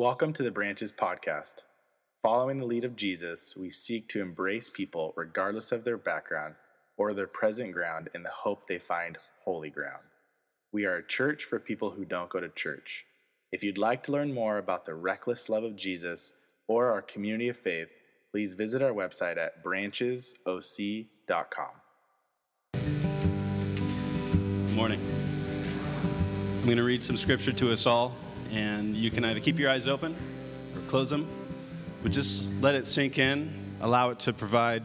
Welcome to the Branches Podcast. Following the lead of Jesus, we seek to embrace people regardless of their background or their present ground in the hope they find holy ground. We are a church for people who don't go to church. If you'd like to learn more about the reckless love of Jesus or our community of faith, please visit our website at branchesoc.com. Good morning. I'm going to read some scripture to us all, and you can either keep your eyes open or close them, but just let it sink in, allow it to provide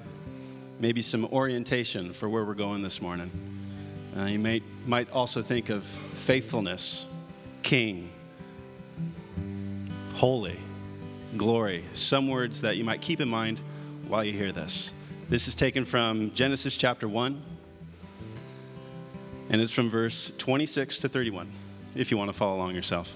maybe some orientation for where we're going this morning. Uh, you may, might also think of faithfulness, king, holy, glory, some words that you might keep in mind while you hear this. This is taken from Genesis chapter 1, and it's from verse 26 to 31, if you want to follow along yourself.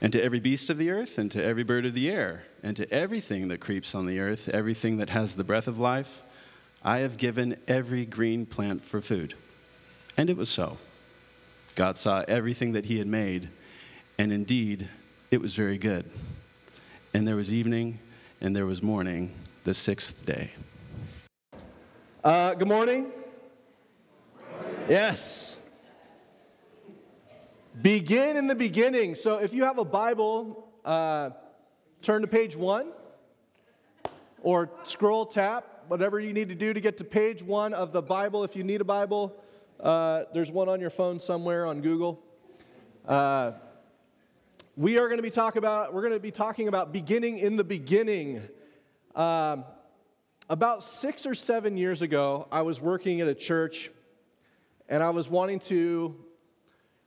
And to every beast of the earth, and to every bird of the air, and to everything that creeps on the earth, everything that has the breath of life, I have given every green plant for food. And it was so. God saw everything that he had made, and indeed, it was very good and there was evening, and there was morning, the sixth day. Uh, good morning. Yes. Begin in the beginning. So if you have a Bible, uh, turn to page one or scroll tap, whatever you need to do to get to page one of the Bible. If you need a Bible, uh, there's one on your phone somewhere on Google. Uh, we are going to be talking about we're going to be talking about beginning in the beginning um, about six or seven years ago i was working at a church and i was wanting to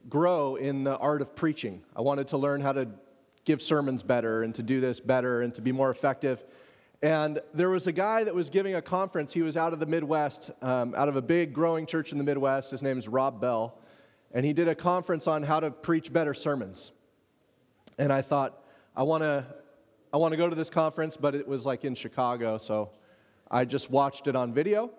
grow in the art of preaching. I wanted to learn how to give sermons better and to do this better and to be more effective. And there was a guy that was giving a conference. He was out of the midwest um, out of a big growing church in the midwest. His name is rob bell. And he did a conference on how to preach better sermons. And I thought, I want to I want to go to this conference, but it was like in Chicago, so I just watched it on video,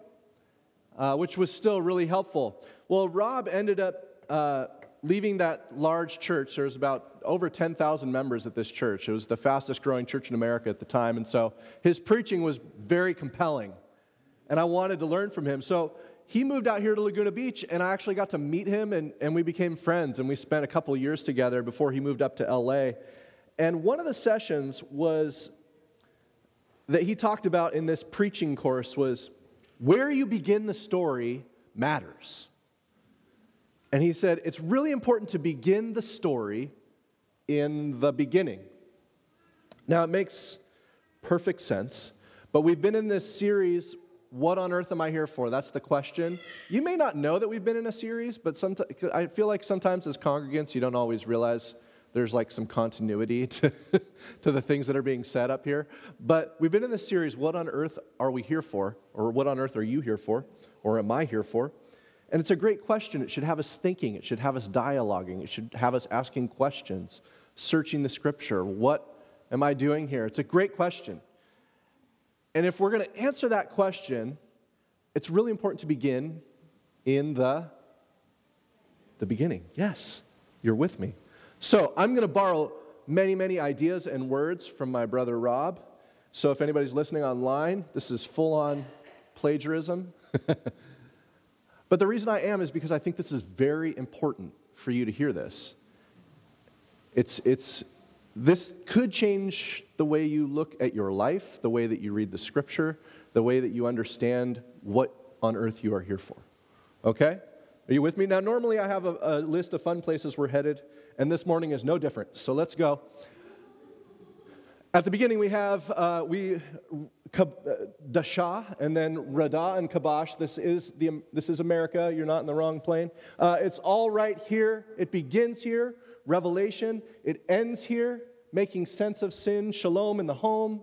uh, which was still really helpful. Well, Rob ended up uh, leaving that large church. There was about over 10,000 members at this church. It was the fastest growing church in America at the time, and so his preaching was very compelling, and I wanted to learn from him. So he moved out here to Laguna Beach, and I actually got to meet him, and, and we became friends, and we spent a couple years together before he moved up to LA. And one of the sessions was that he talked about in this preaching course was where you begin the story matters. And he said, it's really important to begin the story in the beginning. Now, it makes perfect sense, but we've been in this series what on earth am I here for? That's the question. You may not know that we've been in a series, but sometimes, I feel like sometimes as congregants, you don't always realize there's like some continuity to, to the things that are being said up here. But we've been in this series, What on Earth Are We Here For? Or What on Earth Are You Here For? Or Am I Here For? And it's a great question. It should have us thinking, it should have us dialoguing, it should have us asking questions, searching the scripture. What am I doing here? It's a great question. And if we're going to answer that question, it's really important to begin in the the beginning. Yes, you're with me. So, I'm going to borrow many, many ideas and words from my brother Rob. So, if anybody's listening online, this is full on plagiarism. but the reason I am is because I think this is very important for you to hear this. It's, it's this could change the way you look at your life, the way that you read the scripture, the way that you understand what on earth you are here for. Okay? Are you with me? Now, normally I have a, a list of fun places we're headed, and this morning is no different. So let's go. At the beginning, we have uh, we uh, Dasha and then Rada and Kabash. This is the this is America. You're not in the wrong plane. Uh, it's all right here. It begins here. Revelation. It ends here, making sense of sin, shalom in the home.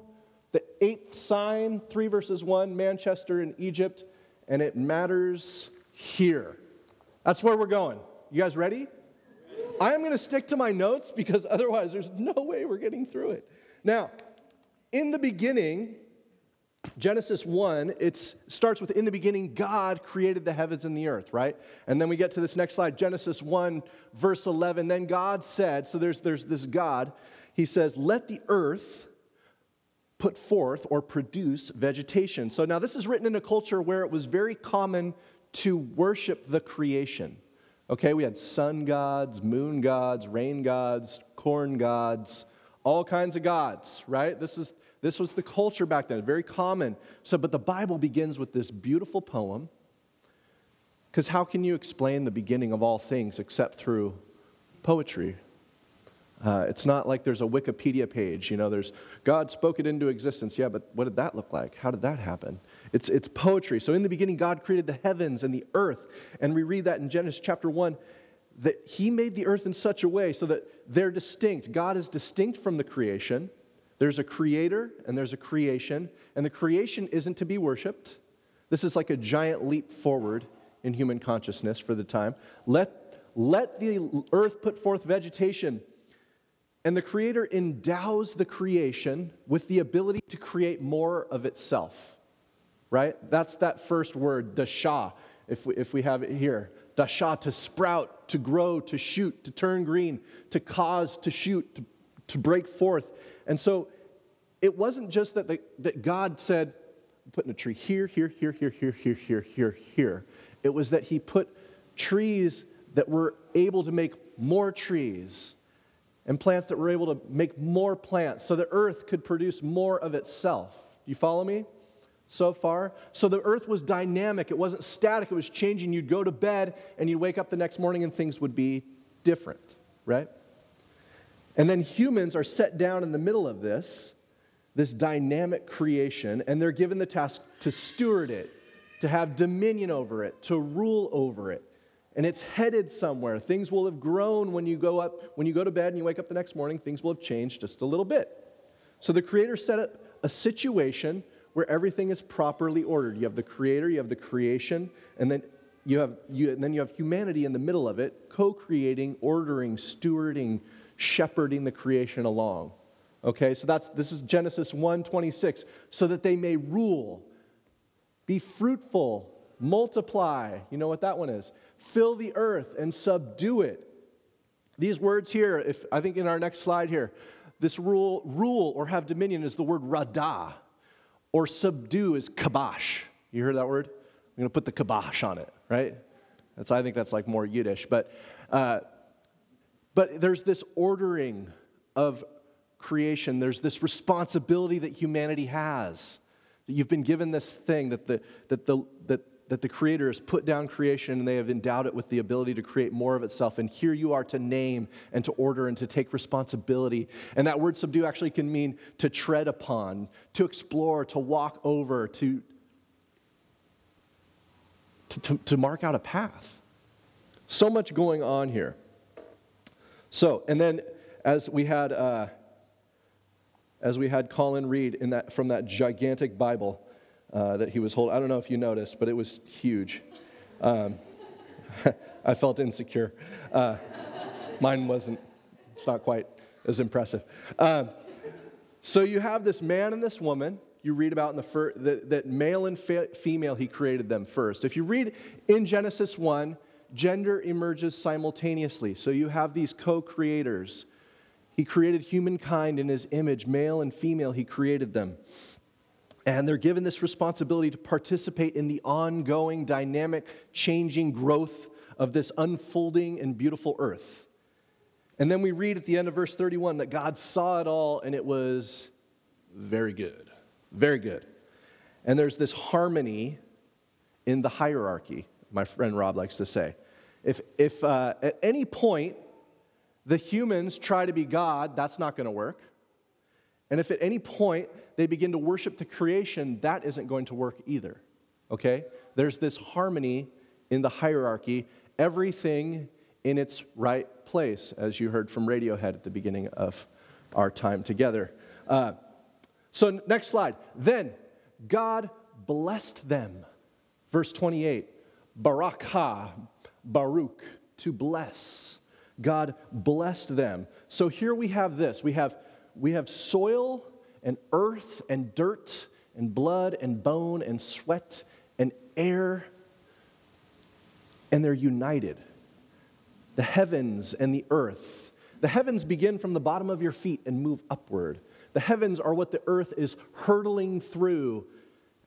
The eighth sign, 3 verses 1, Manchester in Egypt, and it matters here. That's where we're going. You guys ready? I am going to stick to my notes because otherwise there's no way we're getting through it. Now, in the beginning, Genesis 1, it starts with in the beginning, God created the heavens and the earth, right? And then we get to this next slide, Genesis 1, verse 11. Then God said, so there's, there's this God, he says, let the earth put forth or produce vegetation. So now this is written in a culture where it was very common to worship the creation. Okay, we had sun gods, moon gods, rain gods, corn gods, all kinds of gods, right? This is this was the culture back then, very common. So, but the Bible begins with this beautiful poem. Because how can you explain the beginning of all things except through poetry? Uh, it's not like there's a Wikipedia page, you know, there's God spoke it into existence. Yeah, but what did that look like? How did that happen? It's, it's poetry. So in the beginning, God created the heavens and the earth. And we read that in Genesis chapter 1 that He made the earth in such a way so that they're distinct. God is distinct from the creation. There's a creator and there's a creation, and the creation isn't to be worshiped. This is like a giant leap forward in human consciousness for the time. Let, let the earth put forth vegetation. And the creator endows the creation with the ability to create more of itself. Right? That's that first word, dasha, if we, if we have it here. Dasha, to sprout, to grow, to shoot, to turn green, to cause, to shoot, to, to break forth. And so it wasn't just that, the, that God said, I'm putting a tree here, here, here, here, here, here, here, here, here. It was that He put trees that were able to make more trees and plants that were able to make more plants so the earth could produce more of itself. You follow me? So far? So the earth was dynamic. It wasn't static. It was changing. You'd go to bed and you'd wake up the next morning and things would be different, right? And then humans are set down in the middle of this, this dynamic creation, and they're given the task to steward it, to have dominion over it, to rule over it. And it's headed somewhere. Things will have grown when you go up, when you go to bed and you wake up the next morning, things will have changed just a little bit. So the creator set up a situation where everything is properly ordered. You have the creator, you have the creation, and then you have you, and then you have humanity in the middle of it, co-creating, ordering, stewarding, shepherding the creation along. Okay, so that's this is Genesis 1:26, so that they may rule, be fruitful, multiply. You know what that one is? Fill the earth and subdue it. These words here, if I think in our next slide here, this rule, rule or have dominion is the word rada, or subdue is kabash. You heard that word? I'm to put the kabash on it, right? That's I think that's like more Yiddish, but uh, but there's this ordering of creation, there's this responsibility that humanity has. That you've been given this thing that the, that the, that, that the Creator has put down creation and they have endowed it with the ability to create more of itself. And here you are to name and to order and to take responsibility. And that word subdue actually can mean to tread upon, to explore, to walk over, to, to, to, to mark out a path. So much going on here. So, and then as we had, uh, as we had Colin read in that, from that gigantic Bible uh, that he was holding, I don't know if you noticed, but it was huge. Um, I felt insecure. Uh, mine wasn't, it's not quite as impressive. Um, so you have this man and this woman. You read about in the fir- that, that male and fe- female, he created them first. If you read in Genesis 1, gender emerges simultaneously. So you have these co creators. He created humankind in his image, male and female, he created them. And they're given this responsibility to participate in the ongoing, dynamic, changing growth of this unfolding and beautiful earth. And then we read at the end of verse 31 that God saw it all and it was very good. Very good. And there's this harmony in the hierarchy, my friend Rob likes to say. If, if uh, at any point the humans try to be God, that's not going to work. And if at any point they begin to worship the creation, that isn't going to work either. Okay? There's this harmony in the hierarchy, everything in its right place, as you heard from Radiohead at the beginning of our time together. Uh, so, next slide. Then God blessed them. Verse 28 Barakah, Baruch, to bless. God blessed them. So here we have this we have, we have soil and earth and dirt and blood and bone and sweat and air, and they're united. The heavens and the earth. The heavens begin from the bottom of your feet and move upward. The heavens are what the earth is hurtling through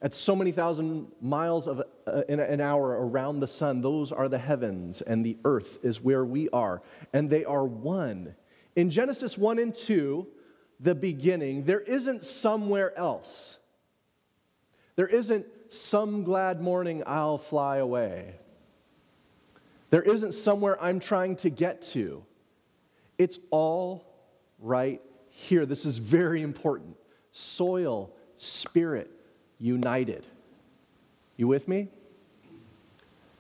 at so many thousand miles of uh, in an hour around the sun. Those are the heavens, and the earth is where we are, and they are one. In Genesis 1 and 2, the beginning, there isn't somewhere else. There isn't some glad morning I'll fly away. There isn't somewhere I'm trying to get to. It's all right here. This is very important. Soil, spirit, united. You with me?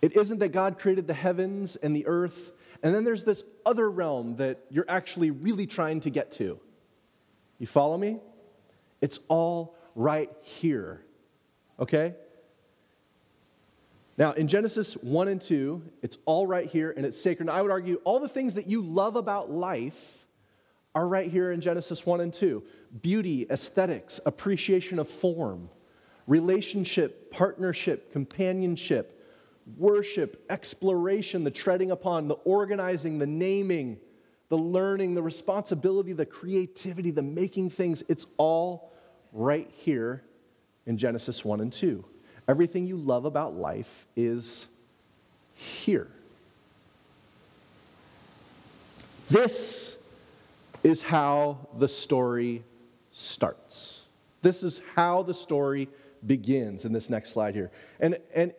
It isn't that God created the heavens and the earth, and then there's this other realm that you're actually really trying to get to. You follow me? It's all right here. Okay? Now, in Genesis 1 and 2, it's all right here and it's sacred. And I would argue all the things that you love about life are right here in Genesis 1 and 2 beauty, aesthetics, appreciation of form relationship, partnership, companionship, worship, exploration, the treading upon, the organizing, the naming, the learning, the responsibility, the creativity, the making things. It's all right here in Genesis 1 and 2. Everything you love about life is here. This is how the story starts. This is how the story begins in this next slide here. And, and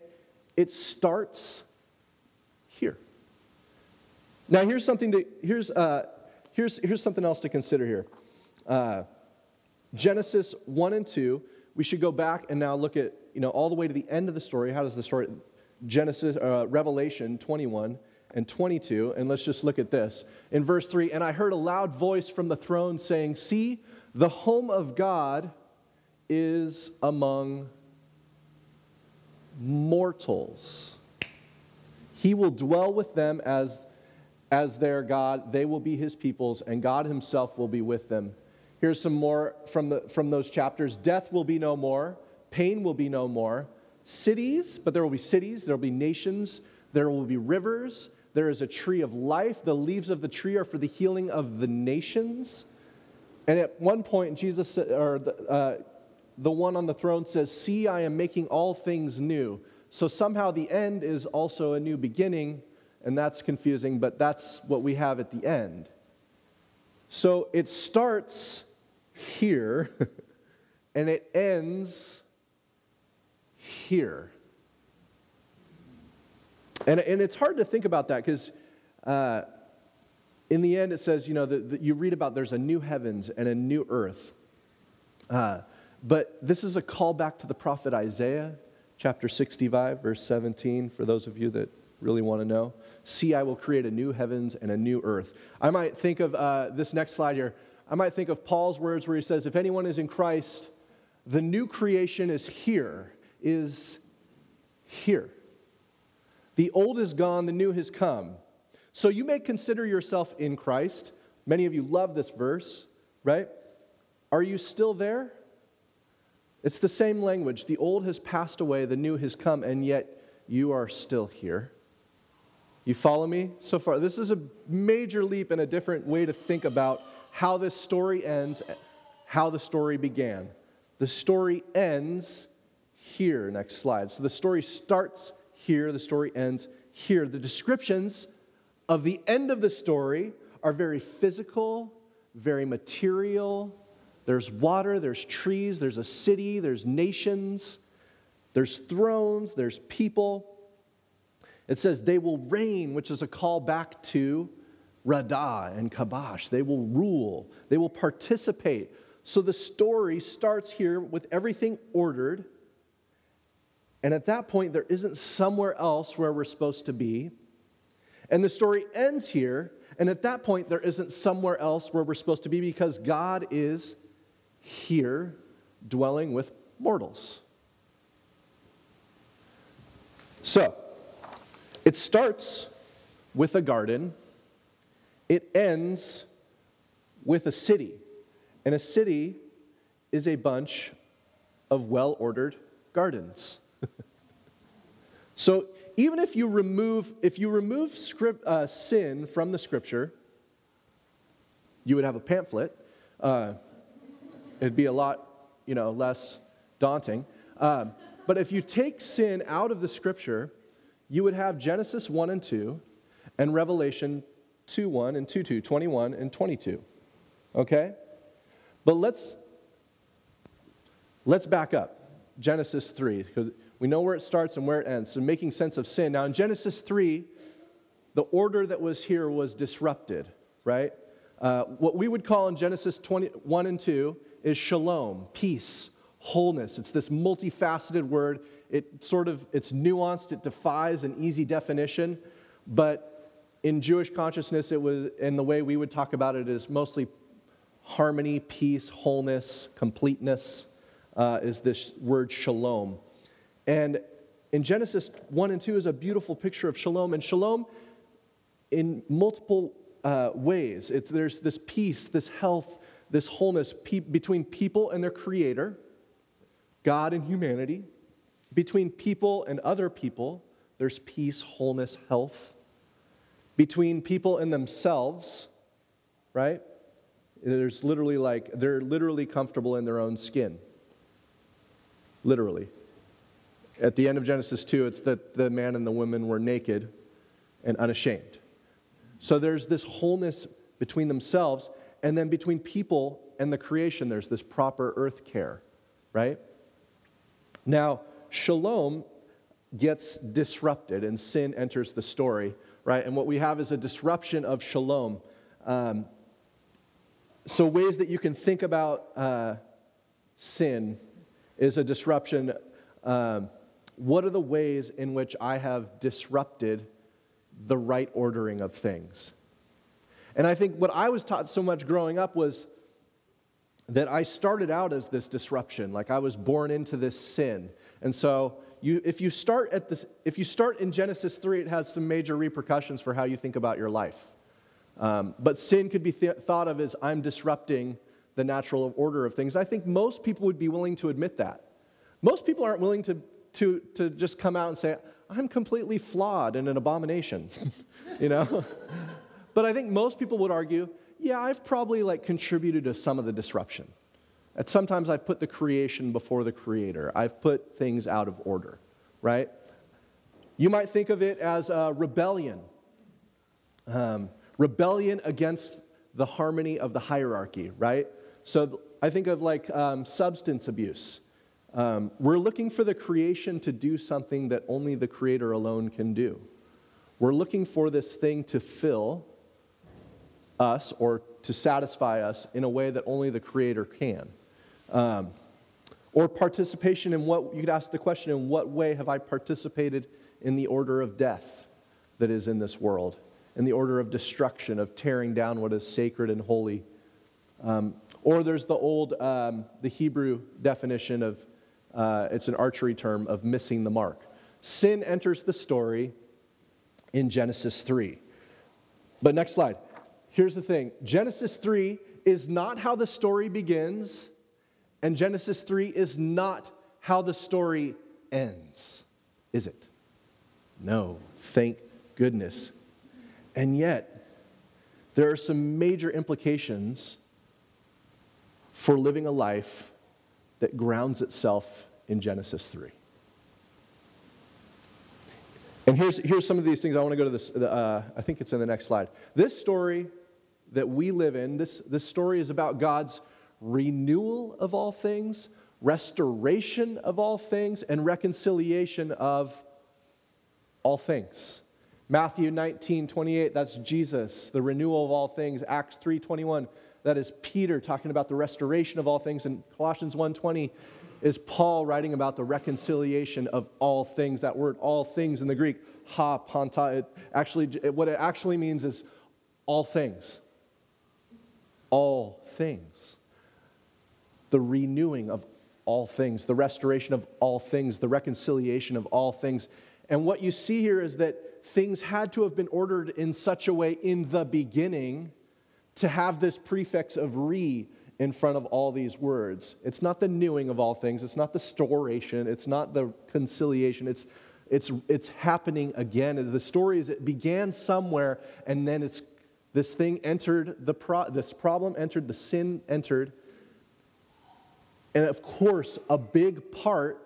it starts here. Now, here's something to, here's, uh, here's, here's something else to consider here. Uh, Genesis 1 and 2, we should go back and now look at, you know, all the way to the end of the story. How does the story, Genesis, uh, Revelation 21 and 22, and let's just look at this. In verse 3, and I heard a loud voice from the throne saying, See, the home of God is among mortals. He will dwell with them as, as their God. They will be his peoples, and God himself will be with them. Here's some more from, the, from those chapters Death will be no more, pain will be no more. Cities, but there will be cities, there will be nations, there will be rivers. There is a tree of life. The leaves of the tree are for the healing of the nations. And at one point, Jesus, or uh, the one on the throne says, See, I am making all things new. So somehow the end is also a new beginning, and that's confusing, but that's what we have at the end. So it starts here, and it ends here. And, and it's hard to think about that because uh, in the end it says, you know, that you read about there's a new heavens and a new earth. Uh, but this is a callback to the prophet Isaiah, chapter 65, verse 17, for those of you that really want to know. See, I will create a new heavens and a new earth. I might think of uh, this next slide here. I might think of Paul's words where he says, If anyone is in Christ, the new creation is here, is here. The old is gone, the new has come. So you may consider yourself in Christ. Many of you love this verse, right? Are you still there? It's the same language. The old has passed away, the new has come, and yet you are still here. You follow me so far? This is a major leap and a different way to think about how this story ends, how the story began. The story ends here. Next slide. So the story starts here, the story ends here. The descriptions of the end of the story are very physical, very material. There's water, there's trees, there's a city, there's nations, there's thrones, there's people. It says they will reign, which is a call back to Radah and Kabash. They will rule, they will participate. So the story starts here with everything ordered. And at that point, there isn't somewhere else where we're supposed to be. And the story ends here. And at that point, there isn't somewhere else where we're supposed to be because God is here dwelling with mortals. So, it starts with a garden, it ends with a city. And a city is a bunch of well ordered gardens. so, even if you remove, if you remove script, uh, sin from the scripture, you would have a pamphlet. Uh, it'd be a lot, you know, less daunting. Um, but if you take sin out of the scripture, you would have Genesis 1 and 2 and Revelation 2 1 and 2 2, 21 and 22. Okay? But let's let's back up. Genesis 3, because we know where it starts and where it ends. So making sense of sin. Now in Genesis 3, the order that was here was disrupted, right? Uh, what we would call in Genesis 21 and 2 is shalom, peace, wholeness. It's this multifaceted word. It sort of it's nuanced, it defies an easy definition, but in Jewish consciousness it was and the way we would talk about it is mostly harmony, peace, wholeness, completeness uh, is this word shalom. And in Genesis 1 and 2 is a beautiful picture of shalom. And shalom, in multiple uh, ways, it's, there's this peace, this health, this wholeness pe- between people and their creator, God and humanity. Between people and other people, there's peace, wholeness, health. Between people and themselves, right? There's literally like, they're literally comfortable in their own skin. Literally. At the end of Genesis 2, it's that the man and the woman were naked and unashamed. So there's this wholeness between themselves, and then between people and the creation, there's this proper earth care, right? Now, shalom gets disrupted and sin enters the story, right? And what we have is a disruption of shalom. Um, so, ways that you can think about uh, sin is a disruption. Um, what are the ways in which I have disrupted the right ordering of things? And I think what I was taught so much growing up was that I started out as this disruption, like I was born into this sin. And so you, if, you start at this, if you start in Genesis 3, it has some major repercussions for how you think about your life. Um, but sin could be th- thought of as I'm disrupting the natural order of things. I think most people would be willing to admit that. Most people aren't willing to, to, to just come out and say, I'm completely flawed and an abomination, you know? but I think most people would argue, yeah, I've probably like contributed to some of the disruption. And sometimes I've put the creation before the creator. I've put things out of order, right? You might think of it as a rebellion. Um, rebellion against the harmony of the hierarchy, right? So I think of like um, substance abuse. Um, we're looking for the creation to do something that only the creator alone can do. We're looking for this thing to fill us or to satisfy us in a way that only the creator can. Um, or participation in what, you could ask the question, in what way have I participated in the order of death that is in this world? in the order of destruction, of tearing down what is sacred and holy. Um, or there's the old, um, the Hebrew definition of, uh, it's an archery term, of missing the mark. Sin enters the story in Genesis 3. But next slide. Here's the thing Genesis 3 is not how the story begins, and Genesis 3 is not how the story ends, is it? No, thank goodness and yet, there are some major implications for living a life that grounds itself in Genesis 3. And here's, here's some of these things. I want to go to this, uh, I think it's in the next slide. This story that we live in. This, this story is about God's renewal of all things, restoration of all things, and reconciliation of all things. Matthew 19, 28, that's Jesus, the renewal of all things. Acts 3, 21, that is Peter talking about the restoration of all things. And Colossians 1, 20 is Paul writing about the reconciliation of all things. That word, all things in the Greek, ha, panta, it actually, it, what it actually means is all things. All things. The renewing of all things, the restoration of all things, the reconciliation of all things. And what you see here is that things had to have been ordered in such a way in the beginning to have this prefix of re in front of all these words. It's not the newing of all things, it's not the storation, it's not the conciliation, it's it's, it's happening again. The story is it began somewhere, and then it's this thing entered the pro, this problem entered, the sin entered. And of course, a big part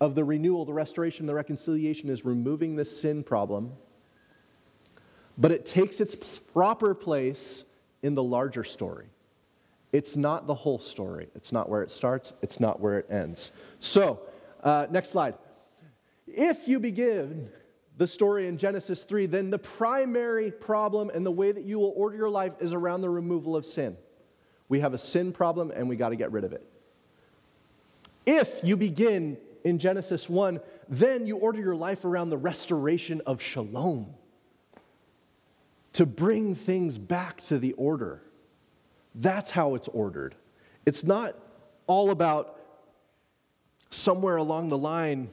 of the renewal, the restoration, the reconciliation is removing the sin problem. But it takes its proper place in the larger story. It's not the whole story. It's not where it starts, it's not where it ends. So, uh, next slide. If you begin the story in Genesis 3, then the primary problem and the way that you will order your life is around the removal of sin. We have a sin problem and we got to get rid of it. If you begin in Genesis 1, then you order your life around the restoration of shalom to bring things back to the order. That's how it's ordered. It's not all about somewhere along the line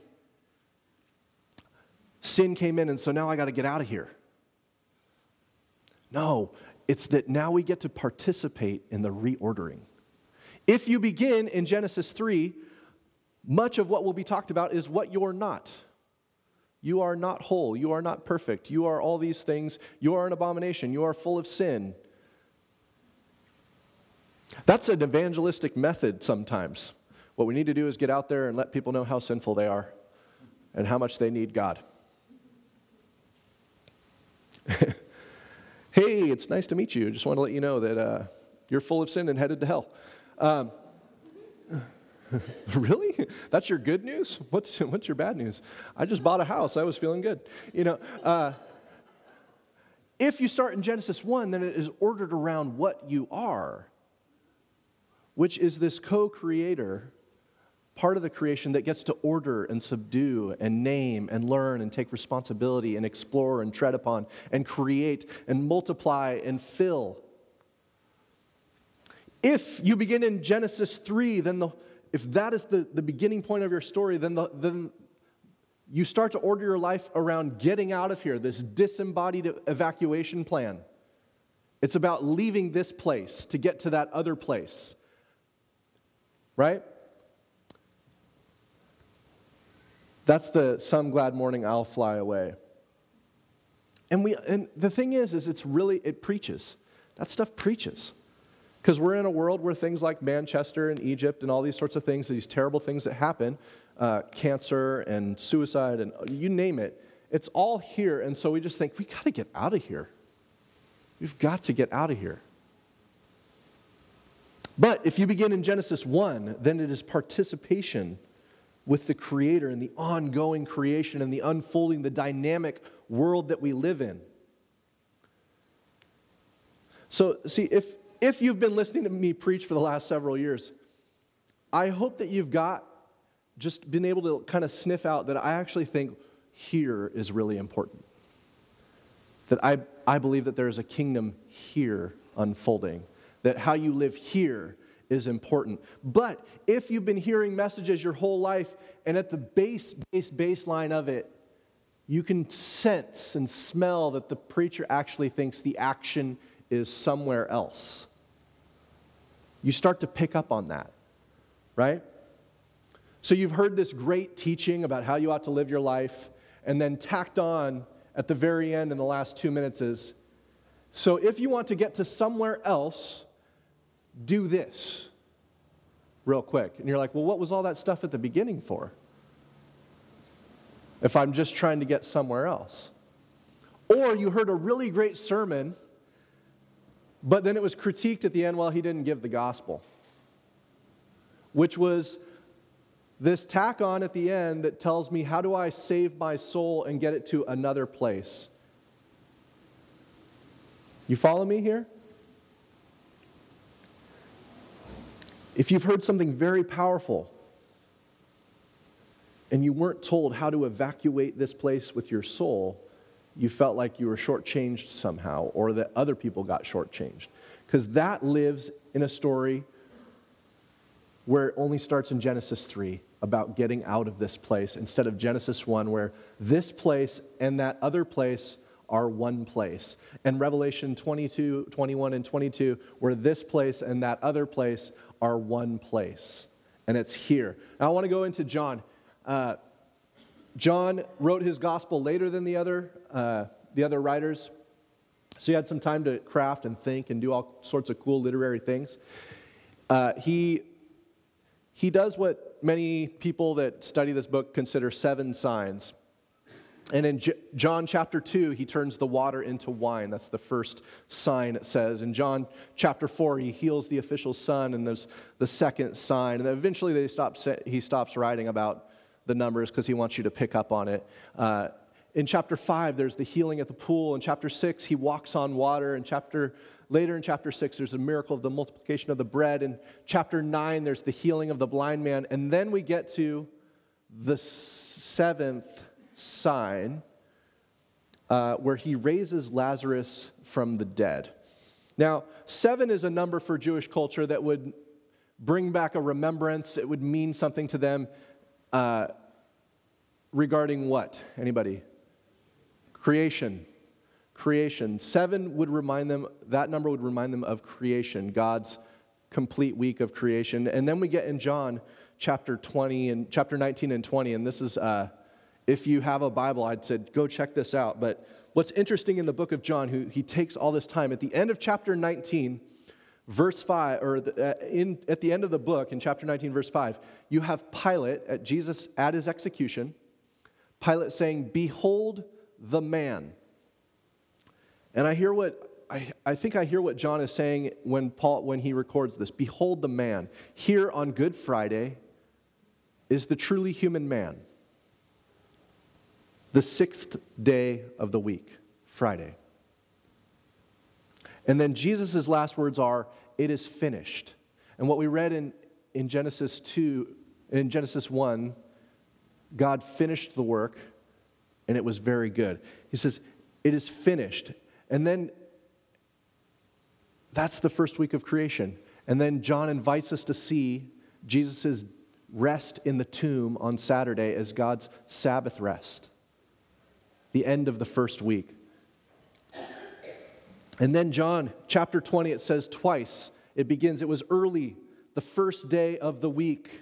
sin came in, and so now I got to get out of here. No, it's that now we get to participate in the reordering. If you begin in Genesis 3, much of what will be talked about is what you're not. You are not whole. You are not perfect. You are all these things. You are an abomination. You are full of sin. That's an evangelistic method sometimes. What we need to do is get out there and let people know how sinful they are and how much they need God. hey, it's nice to meet you. Just want to let you know that uh, you're full of sin and headed to hell. Um, really? That's your good news? What's, what's your bad news? I just bought a house. I was feeling good. You know, uh, if you start in Genesis 1, then it is ordered around what you are, which is this co creator part of the creation that gets to order and subdue and name and learn and take responsibility and explore and tread upon and create and multiply and fill. If you begin in Genesis 3, then the, if that is the, the beginning point of your story, then, the, then you start to order your life around getting out of here, this disembodied evacuation plan. It's about leaving this place to get to that other place. Right? That's the some glad morning I'll fly away. And we and the thing is is it's really it preaches. That stuff preaches. Because we're in a world where things like Manchester and Egypt and all these sorts of things, these terrible things that happen, uh, cancer and suicide and you name it, it's all here. And so we just think, we got to get out of here. We've got to get out of here. But if you begin in Genesis 1, then it is participation with the Creator and the ongoing creation and the unfolding, the dynamic world that we live in. So, see, if, if you've been listening to me preach for the last several years, I hope that you've got just been able to kind of sniff out that I actually think here is really important. That I, I believe that there is a kingdom here unfolding, that how you live here is important. But if you've been hearing messages your whole life and at the base, base, baseline of it, you can sense and smell that the preacher actually thinks the action is somewhere else. You start to pick up on that, right? So you've heard this great teaching about how you ought to live your life, and then tacked on at the very end in the last two minutes is so if you want to get to somewhere else, do this real quick. And you're like, well, what was all that stuff at the beginning for? If I'm just trying to get somewhere else. Or you heard a really great sermon But then it was critiqued at the end, well, he didn't give the gospel, which was this tack on at the end that tells me how do I save my soul and get it to another place. You follow me here? If you've heard something very powerful and you weren't told how to evacuate this place with your soul, you felt like you were shortchanged somehow or that other people got shortchanged. Because that lives in a story where it only starts in Genesis 3 about getting out of this place instead of Genesis 1, where this place and that other place are one place. And Revelation 22, 21, and 22, where this place and that other place are one place. And it's here. Now I want to go into John. Uh, John wrote his gospel later than the other, uh, the other writers. So he had some time to craft and think and do all sorts of cool literary things. Uh, he, he does what many people that study this book consider seven signs. And in J- John chapter 2, he turns the water into wine. That's the first sign it says. In John chapter 4, he heals the official son, and there's the second sign. And eventually they stop, he stops writing about the numbers because he wants you to pick up on it. Uh, in chapter 5, there's the healing at the pool. In chapter 6, he walks on water. In chapter later in chapter 6, there's a miracle of the multiplication of the bread. In chapter 9, there's the healing of the blind man. And then we get to the seventh sign uh, where he raises Lazarus from the dead. Now, seven is a number for Jewish culture that would bring back a remembrance. It would mean something to them uh, regarding what? Anybody? Creation. Creation. Seven would remind them, that number would remind them of creation, God's complete week of creation. And then we get in John chapter 20 and chapter 19 and 20, and this is, uh, if you have a Bible, I'd said go check this out. But what's interesting in the book of John, who he takes all this time, at the end of chapter 19, verse 5, or the, uh, in, at the end of the book, in chapter 19, verse 5, you have Pilate at Jesus at his execution, Pilate saying, Behold the man. And I hear what I, I think I hear what John is saying when Paul when he records this. Behold the man. Here on Good Friday is the truly human man. The sixth day of the week, Friday. And then Jesus' last words are, It is finished. And what we read in, in Genesis 2, in Genesis 1, God finished the work and it was very good. He says, It is finished. And then that's the first week of creation. And then John invites us to see Jesus' rest in the tomb on Saturday as God's Sabbath rest, the end of the first week. And then, John chapter 20, it says twice, it begins, it was early, the first day of the week.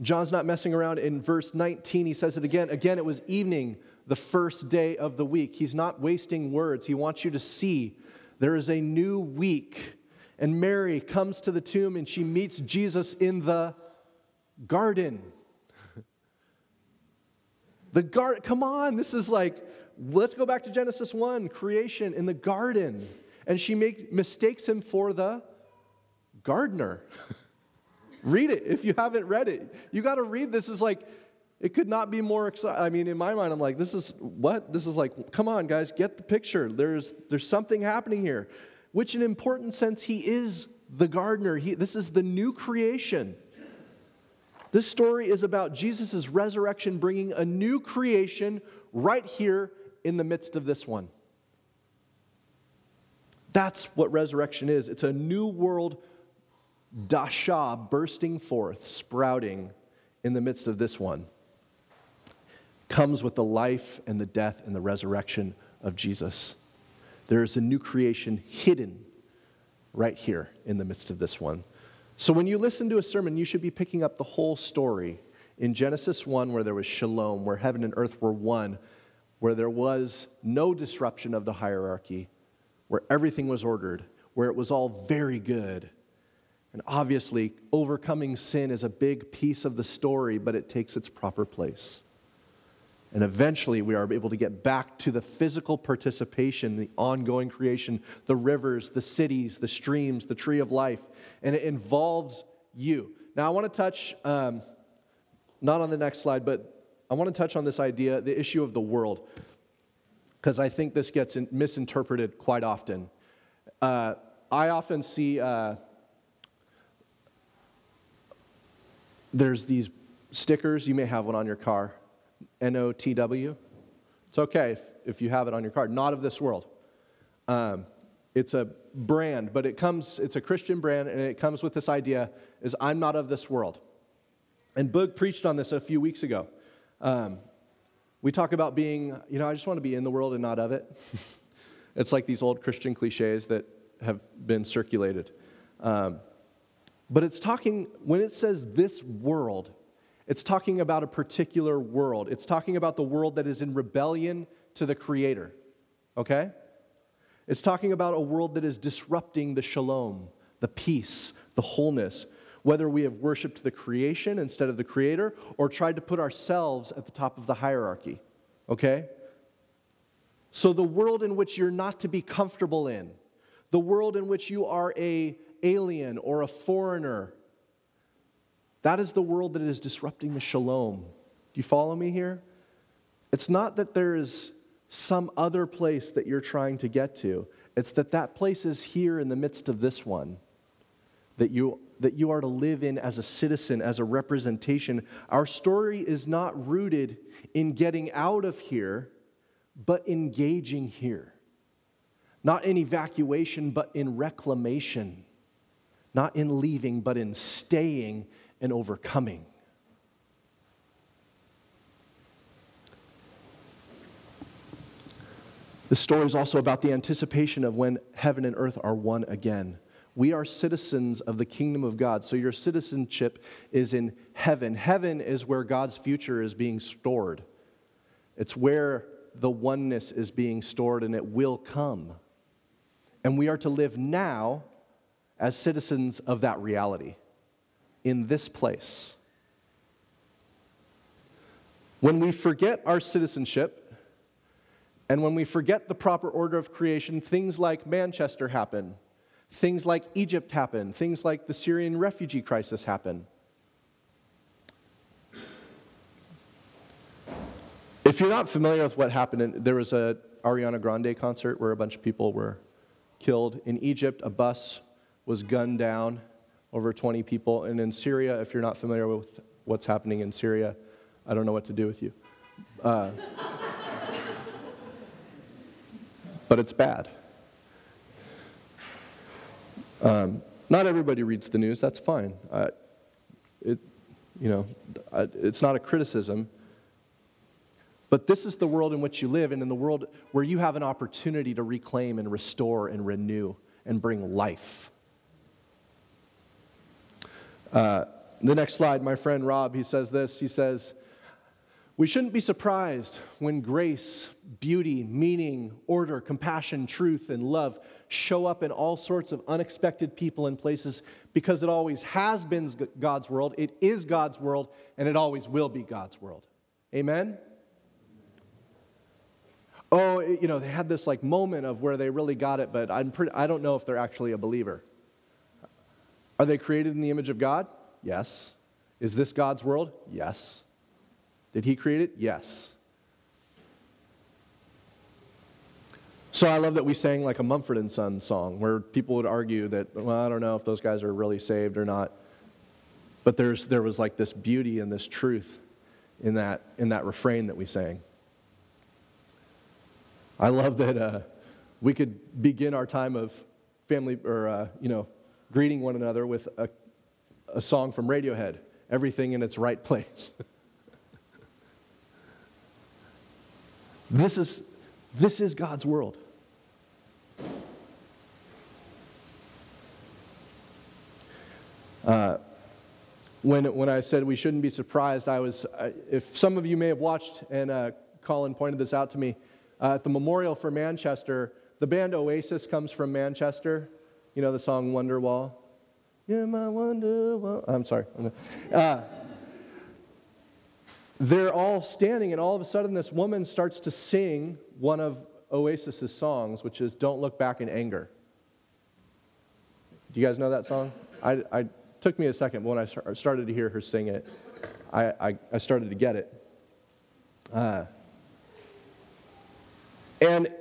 John's not messing around. In verse 19, he says it again. Again, it was evening, the first day of the week. He's not wasting words. He wants you to see there is a new week. And Mary comes to the tomb and she meets Jesus in the garden. The garden, come on, this is like, let's go back to Genesis 1, creation in the garden. And she make, mistakes him for the gardener. read it if you haven't read it. You got to read this. Is like, it could not be more exciting. I mean, in my mind, I'm like, this is what? This is like, come on, guys, get the picture. There's, there's something happening here, which, in an important sense, he is the gardener. He, this is the new creation. This story is about Jesus' resurrection bringing a new creation right here in the midst of this one. That's what resurrection is. It's a new world dasha bursting forth, sprouting in the midst of this one comes with the life and the death and the resurrection of Jesus. There is a new creation hidden right here in the midst of this one. So when you listen to a sermon, you should be picking up the whole story. In Genesis 1, where there was shalom, where heaven and earth were one, where there was no disruption of the hierarchy, where everything was ordered, where it was all very good. And obviously, overcoming sin is a big piece of the story, but it takes its proper place. And eventually, we are able to get back to the physical participation, the ongoing creation, the rivers, the cities, the streams, the tree of life. And it involves you. Now, I want to touch, um, not on the next slide, but I want to touch on this idea, the issue of the world, because I think this gets misinterpreted quite often. Uh, I often see uh, there's these stickers, you may have one on your car N O T W. It's okay if, if, you have it on your card. Not of this world. Um, it's a brand, but it comes, it's a Christian brand, and it comes with this idea is I'm not of this world. And Boog preached on this a few weeks ago. Um, we talk about being, you know, I just want to be in the world and not of it. it's like these old Christian cliches that have been circulated. Um, but it's talking, when it says this world, it's talking about a particular world. It's talking about the world that is in rebellion to the Creator, okay? It's talking about a world that is disrupting the shalom, the peace, the wholeness, whether we have worshiped the creation instead of the Creator or tried to put ourselves at the top of the hierarchy, okay? So, the world in which you're not to be comfortable in, the world in which you are a alien or a foreigner that is the world that is disrupting the shalom. Do you follow me here? It's not that there is some other place that you're trying to get to, it's that that place is here in the midst of this one that you, that you are to live in as a citizen, as a representation. Our story is not rooted in getting out of here, but engaging here. Not in evacuation, but in reclamation. Not in leaving, but in staying and overcoming. The story is also about the anticipation of when heaven and earth are one again. We are citizens of the kingdom of God, so your citizenship is in heaven. Heaven is where God's future is being stored, it's where the oneness is being stored, and it will come. And we are to live now as citizens of that reality in this place. When we forget our citizenship, and when we forget the proper order of creation, things like Manchester happen, things like Egypt happen, things like the Syrian refugee crisis happen. If you're not familiar with what happened, there was a Ariana Grande concert where a bunch of people were killed. In Egypt, a bus was gunned down over 20 people. And in Syria, if you're not familiar with what's happening in Syria, I don't know what to do with you. Uh, but it's bad. Um, not everybody reads the news, that's fine. Uh, it, you know, it's not a criticism. But this is the world in which you live, and in the world where you have an opportunity to reclaim and restore and renew and bring life. Uh, the next slide, my friend Rob, he says this. He says, We shouldn't be surprised when grace, beauty, meaning, order, compassion, truth, and love show up in all sorts of unexpected people and places because it always has been God's world, it is God's world, and it always will be God's world. Amen? Oh, you know, they had this like moment of where they really got it, but I'm pretty, I don't know if they're actually a believer. Are they created in the image of God? Yes. Is this God's world? Yes. Did He create it? Yes. So I love that we sang like a Mumford and Son song where people would argue that, well, I don't know if those guys are really saved or not. But there's, there was like this beauty and this truth in that, in that refrain that we sang. I love that uh, we could begin our time of family or, uh, you know, greeting one another with a, a song from Radiohead, Everything in Its Right Place. this, is, this is God's world. Uh, when, when I said we shouldn't be surprised, I was, if some of you may have watched, and uh, Colin pointed this out to me, uh, at the memorial for Manchester, the band Oasis comes from Manchester. You know the song Wonderwall? You're my Wonderwall. I'm sorry. Uh, they're all standing, and all of a sudden, this woman starts to sing one of Oasis's songs, which is Don't Look Back in Anger. Do you guys know that song? I, I took me a second, but when I started to hear her sing it, I, I, I started to get it. Uh, and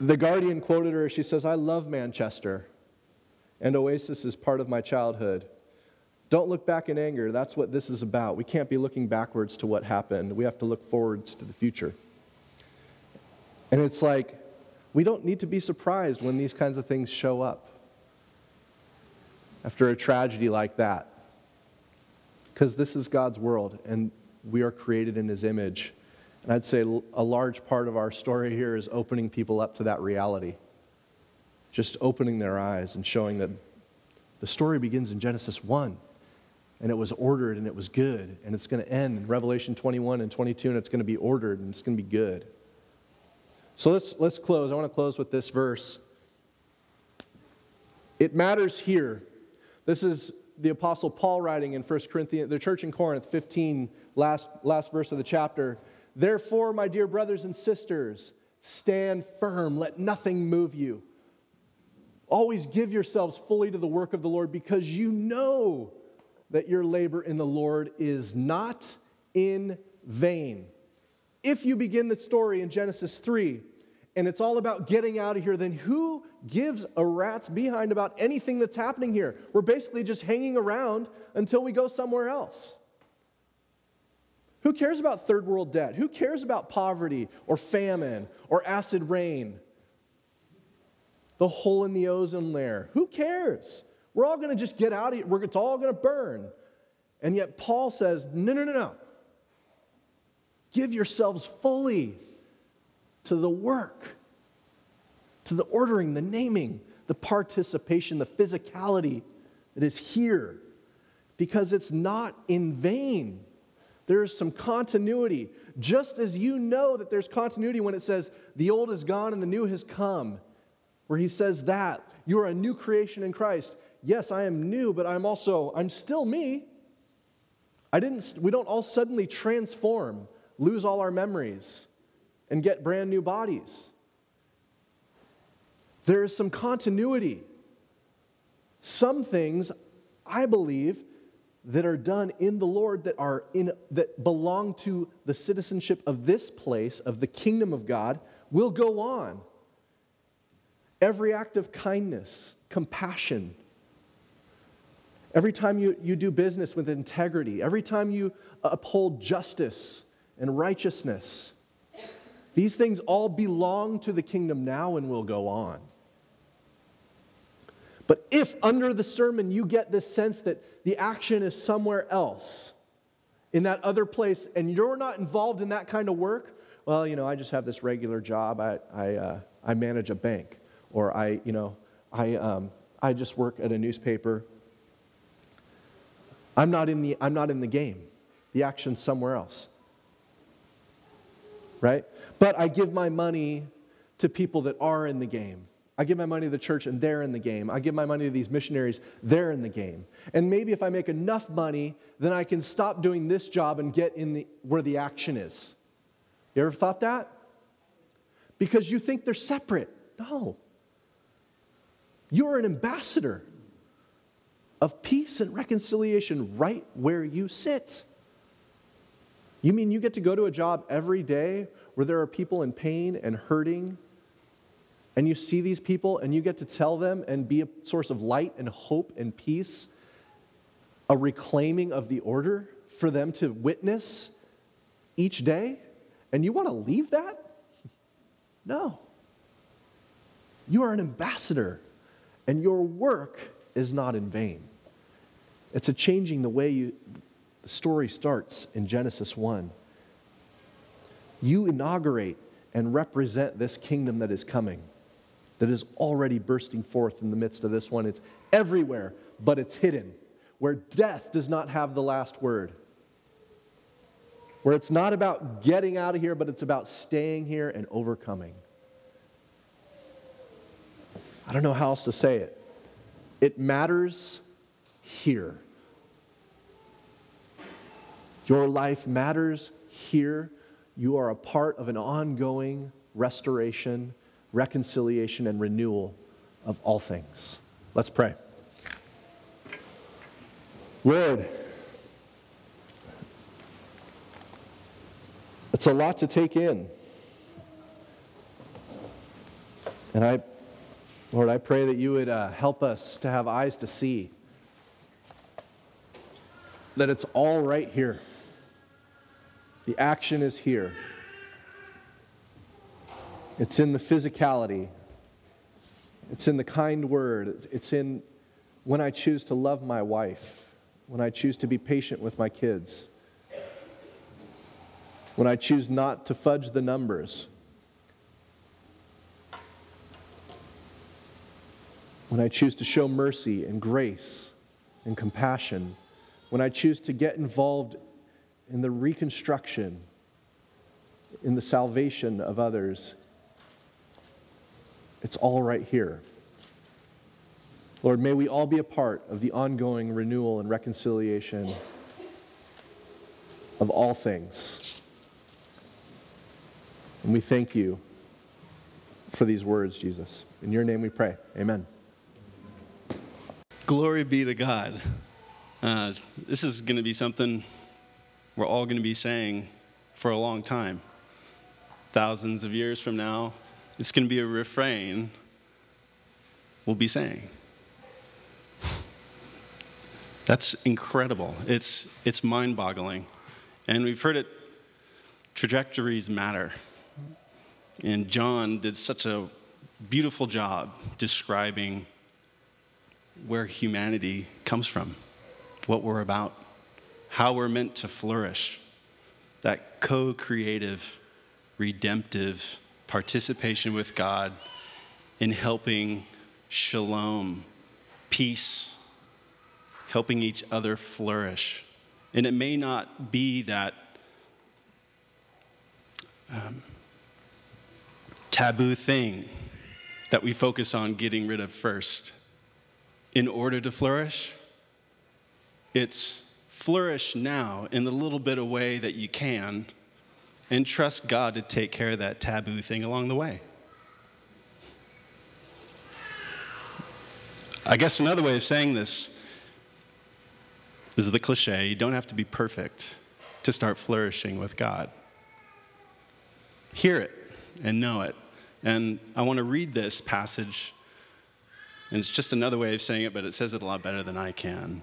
the Guardian quoted her. She says, I love Manchester, and Oasis is part of my childhood. Don't look back in anger. That's what this is about. We can't be looking backwards to what happened. We have to look forwards to the future. And it's like, we don't need to be surprised when these kinds of things show up after a tragedy like that. Because this is God's world, and we are created in His image. And I'd say a large part of our story here is opening people up to that reality. Just opening their eyes and showing that the story begins in Genesis 1 and it was ordered and it was good and it's going to end in revelation 21 and 22 and it's going to be ordered and it's going to be good. So let's let's close. I want to close with this verse. It matters here. This is the apostle paul writing in 1 corinthians the church in corinth 15 last last verse of the chapter. Therefore my dear brothers and sisters stand firm. Let nothing move you always give yourselves fully to the work of the lord because you know that your labor in the Lord is not in vain. If you begin the story in Genesis 3 and it's all about getting out of here, then who gives a rat's behind about anything that's happening here? We're basically just hanging around until we go somewhere else. Who cares about third world debt? Who cares about poverty or famine or acid rain? The hole in the ozone layer? Who cares? We're all going to just get out of here. It's all going to burn. And yet Paul says, no, no, no, no. Give yourselves fully to the work, to the ordering, the naming, the participation, the physicality that is here, because it's not in vain. There is some continuity. Just as you know that there's continuity when it says, the old is gone and the new has come, where he says that, you are a new creation in Christ yes, I am new, but I'm also, I'm still me. I didn't, we don't all suddenly transform, lose all our memories, and get brand new bodies. There is some continuity. Some things, I believe, that are done in the Lord that are in that belong to the citizenship of this place, of the kingdom of God, will go on. Every act of kindness, compassion, Every time you, you do business with integrity, every time you uphold justice and righteousness, these things all belong to the kingdom now and will go on. But if under the sermon you get this sense that the action is somewhere else, in that other place, and you're not involved in that kind of work, well, you know, I just have this regular job. I, I, uh, I manage a bank, or I, you know, I, um, I just work at a newspaper I'm not in the, I'm not in the game. The action's somewhere else. Right? But I give my money to people that are in the game. I give my money to the church and they're in the game. I give my money to these missionaries, they're in the game. And maybe if I make enough money, then I can stop doing this job and get in the, where the action is. You ever thought that? Because you think they're separate. No. You're an ambassador of peace and reconciliation right where you sit. You mean you get to go to a job every day where there are people in pain and hurting, and you see these people and you get to tell them and be a source of light and hope and peace, a reclaiming of the order for them to witness each day? And you want to leave that? No. You are an ambassador, and your work is not in vain. It's a changing the way you, the story starts in Genesis 1. You inaugurate and represent this kingdom that is coming, that is already bursting forth in the midst of this one. It's everywhere, but it's hidden, where death does not have the last word. Where it's not about getting out of here, but it's about staying here and overcoming. I don't know how else to say it. It matters here. Your life matters here. You are a part of an ongoing restoration, reconciliation, and renewal of all things. Let's pray. Lord, it's a lot to take in. And I, Lord, I pray that you would uh, help us to have eyes to see that it's all right here. The action is here. It's in the physicality. It's in the kind word. It's in when I choose to love my wife, when I choose to be patient with my kids, when I choose not to fudge the numbers, when I choose to show mercy and grace and compassion, when I choose to get involved in the reconstruction, in the salvation of others, it's all right here. Lord, may we all be a part of the ongoing renewal and reconciliation of all things. And we thank you for these words, Jesus. In your name we pray. Amen. Glory be to God. Uh, this is going to be something we're all going to be saying for a long time. Thousands of years from now, it's going to be a refrain we'll be saying. That's incredible. It's, it's mind boggling. And we've heard it trajectories matter. And John did such a beautiful job describing where humanity comes from, what we're about, how we're meant to flourish. That co creative, redemptive participation with God in helping shalom, peace, helping each other flourish. And it may not be that um, taboo thing that we focus on getting rid of first in order to flourish. It's flourish now in the little bit of way that you can and trust God to take care of that taboo thing along the way. I guess another way of saying this is the cliche you don't have to be perfect to start flourishing with God. Hear it and know it. And I want to read this passage, and it's just another way of saying it, but it says it a lot better than I can.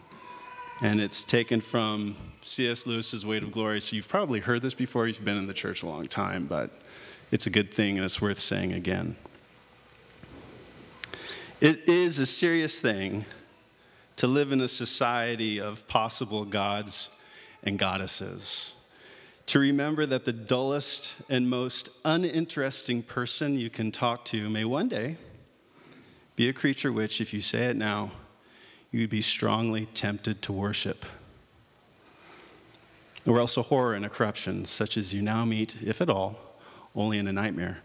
And it's taken from C.S. Lewis's Weight of Glory. So you've probably heard this before you've been in the church a long time, but it's a good thing and it's worth saying again. It is a serious thing to live in a society of possible gods and goddesses. To remember that the dullest and most uninteresting person you can talk to may one day be a creature which, if you say it now, you'd be strongly tempted to worship. Or else a horror and a corruption, such as you now meet, if at all, only in a nightmare.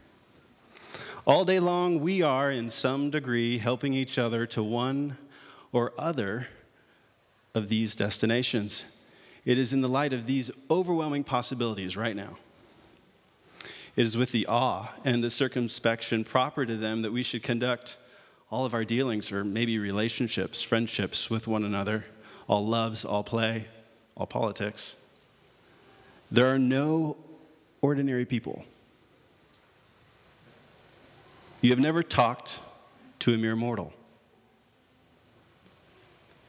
All day long, we are, in some degree, helping each other to one or other of these destinations. It is in the light of these overwhelming possibilities right now. It is with the awe and the circumspection proper to them that we should conduct all of our dealings, or maybe relationships, friendships with one another, all loves, all play, all politics. There are no ordinary people. You have never talked to a mere mortal.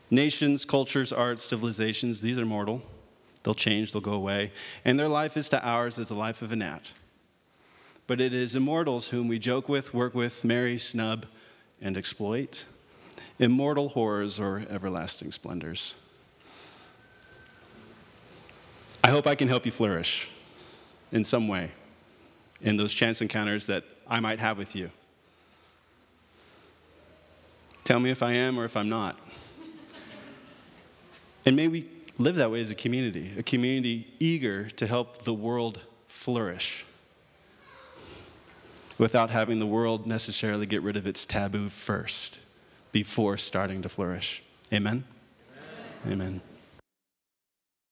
Nations, cultures, arts, civilizations, these are mortal. They'll change, they'll go away. And their life is to ours as the life of a gnat. But it is immortals whom we joke with, work with, marry, snub, and exploit, immortal horrors or everlasting splendors. I hope I can help you flourish in some way in those chance encounters that I might have with you. Tell me if I am or if I'm not. And may we live that way as a community, a community eager to help the world flourish without having the world necessarily get rid of its taboo first before starting to flourish. Amen? Amen. Amen.